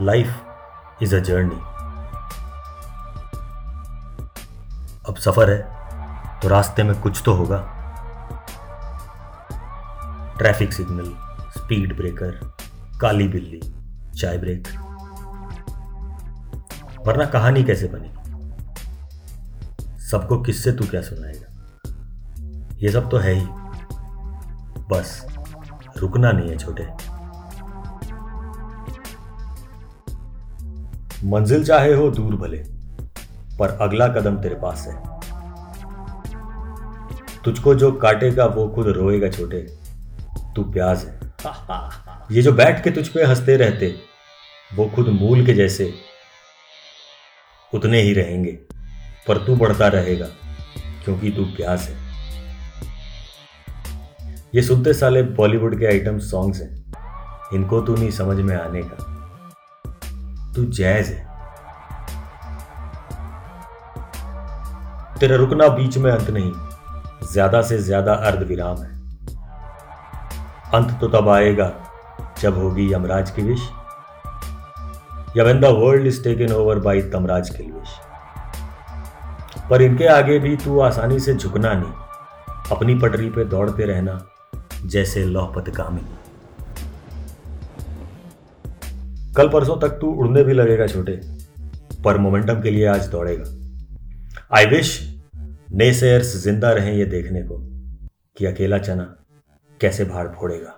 Life is a journey अब सफ़र है तो रास्ते में कुछ तो होगा। ट्रैफ़िक सिग्नल स्पीड ब्रेकर काली बिल्ली, चाय ब्रेक वरना कहानी कैसे बनी? सबको किससे तू क्या सुनाएगा? ये सब तो है ही। बस, रुकना नहीं है छोटे। मंजिल चाहे हो दूर भले पर अगला कदम तेरे पास है। तुझको जो काटेगा वो खुद रोएगा छोटे। तू प्याज है। ये जो बैठ के तुझ पे हँसते रहते वो खुद मूल के जैसे उतने ही रहेंगे पर तू बढ़ता रहेगा क्योंकि तू प्याज है। ये सुनते साले बॉलीवुड के आइटम सॉन्ग्स हैं। इनको तू नहीं समझ में आने का। तू जैज है। तेरा रुकना बीच में अंत नहीं, ज़्यादा से ज़्यादा अर्ध विराम है। अंत तो तब आएगा जब होगी यमराज की विश। या when the world is taken over by Tamraj की विश। पर इनके आगे भी तू आसानी से झुकना नहीं, अपनी पटरी पे दौड़ते रहना जैसे लौपत कामी कल परसों तक तू उड़ने भी लगेगा छोटे, पर मोमेंटम के लिए आज दौड़ेगा। आई विश नेसेयर्स ज़िंदा रहें ये देखने को, कि अकेला चना कैसे भार फोड़ेगा।